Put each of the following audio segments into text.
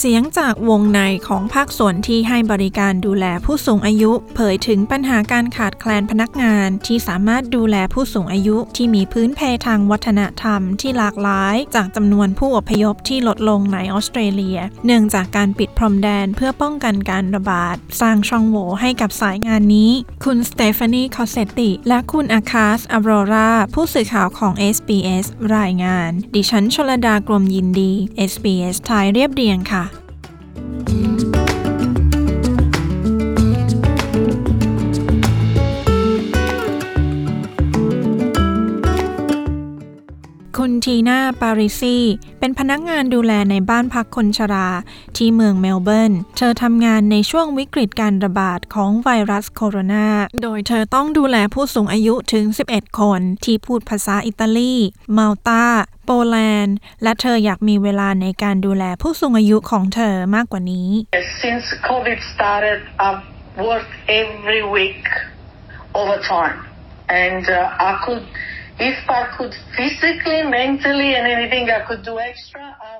เสียงจากวงในของภาคส่วนที่ให้บริการดูแลผู้สูงอายุ เผยถึงปัญหาการขาดแคลนพนักงานที่สามารถดูแลผู้สูงอายุที่มีพื้นเพทางวัฒนธรรมที่หลากหลาย จากจำนวนผู้อพยพที่ลดลงในออสเตรเลีย เนื่องจากการปิดพรมแดนเพื่อป้องกันการระบาด สร้างช่องโหว่ให้กับสายงานนี้ คุณสเตฟานีคอสเซตติและคุณอาคาสอับโรราผู้สื่อข่าวของ SBS รายงาน ดิฉันชลดากรมยินดี SBS ไทยเรียบเรียงค่ะ คุณทีน่า ปาริซีเป็นพนักงานดูแลในบ้านพักคนชรา ที่เมืองเมลเบิร์น เธอทำงานในช่วงวิกฤตการระบาดของไวรัสโคโรนา โดยเธอต้องดูแลผู้สูงอายุถึง 11 คนที่พูดภาษาอิตาลีมาลตาโปแลนด์ และเธออยากมีเวลาในการดูแลผู้สูงอายุของเธอมากกว่านี้ Since COVID started, I've worked every week overtime, and uh, I could, if I could physically, mentally, and anything I could do extra. I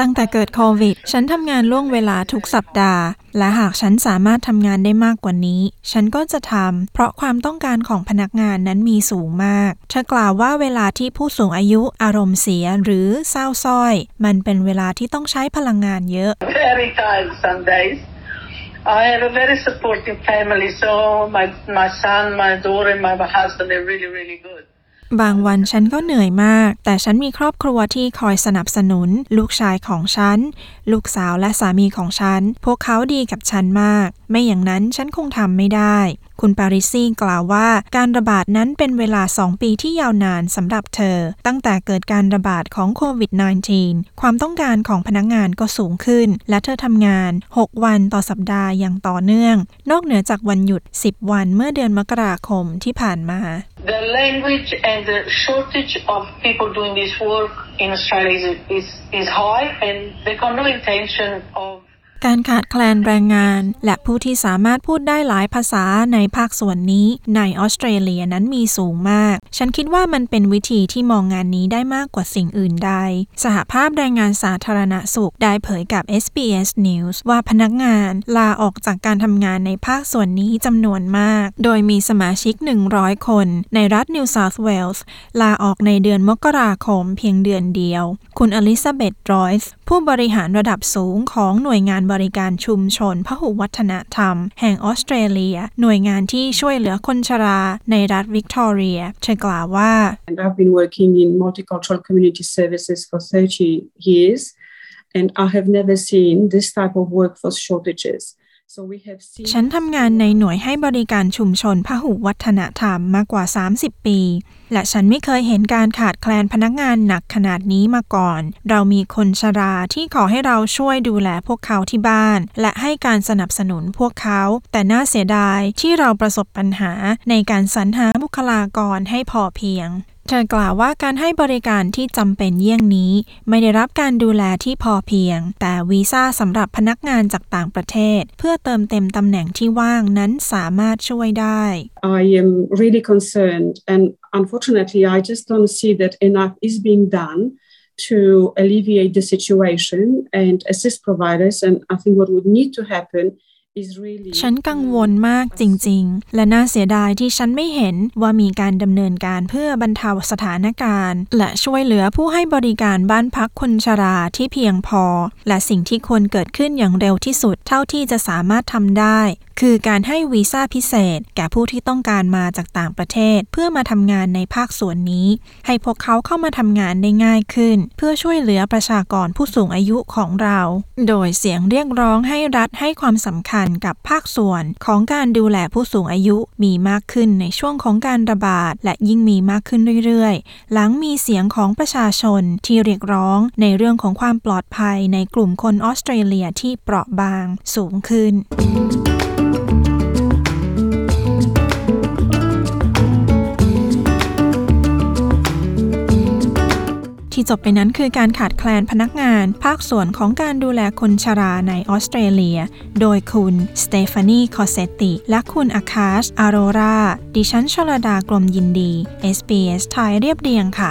ตั้งแต่เกิดโควิด ฉันทำงานล่วงเวลาทุกสัปดาห์ และหากฉันสามารถทำงานได้มากกว่านี้ ฉันก็จะทำ เพราะความต้องการของพนักงานนั้นมีสูงมาก เธอกล่าวว่าเวลาที่ผู้สูงอายุอารมณ์เสียหรือเศร้าส้อย มันเป็นเวลาที่ต้องใช้พลังงานเยอะ very tired some days. I have a very supportive family, so my my son, my daughter, and my husband are really, really good. บางวันฉันก็เหนื่อยมาก แต่ฉันมีครอบครัวที่คอยสนับสนุน ลูกชายของฉัน ลูกสาวและสามีของฉัน พวกเขาดีกับฉันมาก ไม่อย่างนั้นฉันคงทำไม่ได้ คุณปาริซีกล่าวว่า การระบาดนั้นเป็นเวลา 2 ปีที่ยาวนานสำหรับเธอ ตั้งแต่เกิดการระบาดของโควิด -19 ความต้องการของพนักงานก็สูงขึ้น และเธอทำงาน 6 วันต่อสัปดาห์อย่างต่อเนื่อง นอกเหนือจากวันหยุด 10 วันเมื่อเดือนมกราคมที่ผ่านมา The language and the shortage of people doing this work in Australia is is, is high, and they got no intention of การขาดแคลนแรงงาน และผู้ที่สามารถพูดได้หลายภาษาในภาคส่วนนี้ในออสเตรเลียนั้นมีสูงมาก ฉันคิดว่ามันเป็นวิธีที่มองงานนี้ได้มากกว่าสิ่งอื่นใด สหภาพแรงงานสาธารณสุขได้เผยกับ SBS News ว่าพนักงานลาออกจากการทำงานในภาคส่วนนี้จำนวนมาก โดยมีสมาชิก 100 คน ในรัฐนิวเซาท์เวลส์ลาออกในเดือนมกราคมเพียงเดือนเดียว คุณอลิซาเบธรอยส์ผู้บริหารระดับสูงของหน่วยงานบริการชุมชนพหุวัฒนธรรม แห่งออสเตรเลีย หน่วยงานที่ช่วยเหลือคนชราในรัฐวิกตอเรียเธอ กล่าวว่า And I've been working in multicultural community services for 30 years, and I have never seen this type of workforce shortages. ฉันทำงานในหน่วยให้บริการชุมชนพหุวัฒนธรรมมากกว่า 30 ปี และฉันไม่เคยเห็นการขาดแคลนพนักงานหนักขนาดนี้มาก่อน เรามีคนชราที่ขอให้เราช่วยดูแลพวกเขาที่บ้าน และให้การสนับสนุนพวกเขา แต่น่าเสียดายที่เราประสบปัญหาในการสรรหาบุคลากรให้พอเพียง เธอกล่าวว่าการให้บริการที่จำเป็นเยี่ยงนี้ ไม่ได้รับการดูแลที่พอเพียง แต่วีซ่าสำหรับพนักงานจากต่างประเทศ เพื่อเติมเต็มตำแหน่งที่ว่างนั้นสามารถช่วยได้ I am really concerned, and unfortunately, I just don't see that enough is being done to alleviate the situation and assist providers. And I think what would need to happen ฉันกังวลมากจริง ๆ และน่าเสียดายที่ฉันไม่เห็นว่ามีการดำเนินการเพื่อบรรเทาสถานการณ์ และช่วยเหลือผู้ให้บริการบ้านพักคนชราที่เพียงพอ และสิ่งที่ควรเกิดขึ้นอย่างเร็วที่สุดเท่าที่จะสามารถทำได้คือการให้วีซ่าพิเศษ แก่ผู้ที่ต้องการมาจากต่างประเทศ เพื่อมาทำงานในภาคส่วนนี้ ให้พวกเขาเข้ามาทำงานได้ง่ายขึ้น เพื่อช่วยเหลือประชากรผู้สูงอายุของเรา โดยเสียงเรียกร้องให้รัฐให้ความสำคัญกับภาคส่วนของการดูแลผู้สูงอายุมีมากขึ้นในช่วงของการระบาด และยิ่งมีมากขึ้นเรื่อยๆ หลังมีเสียงของประชาชนที่เรียกร้องในเรื่องของความปลอดภัยในกลุ่มคนออสเตรเลียที่เปราะบางสูงขึ้น จบไปนั้นคือการขาดแคลนพนักงาน ภาคส่วนของการดูแลคนชราในออสเตรเลีย โดยคุณสเตฟานีคอเซตติและคุณอาคาชอารรา ดิฉันชลดากลมยินดี SBS ไทยเรียบเรียงค่ะ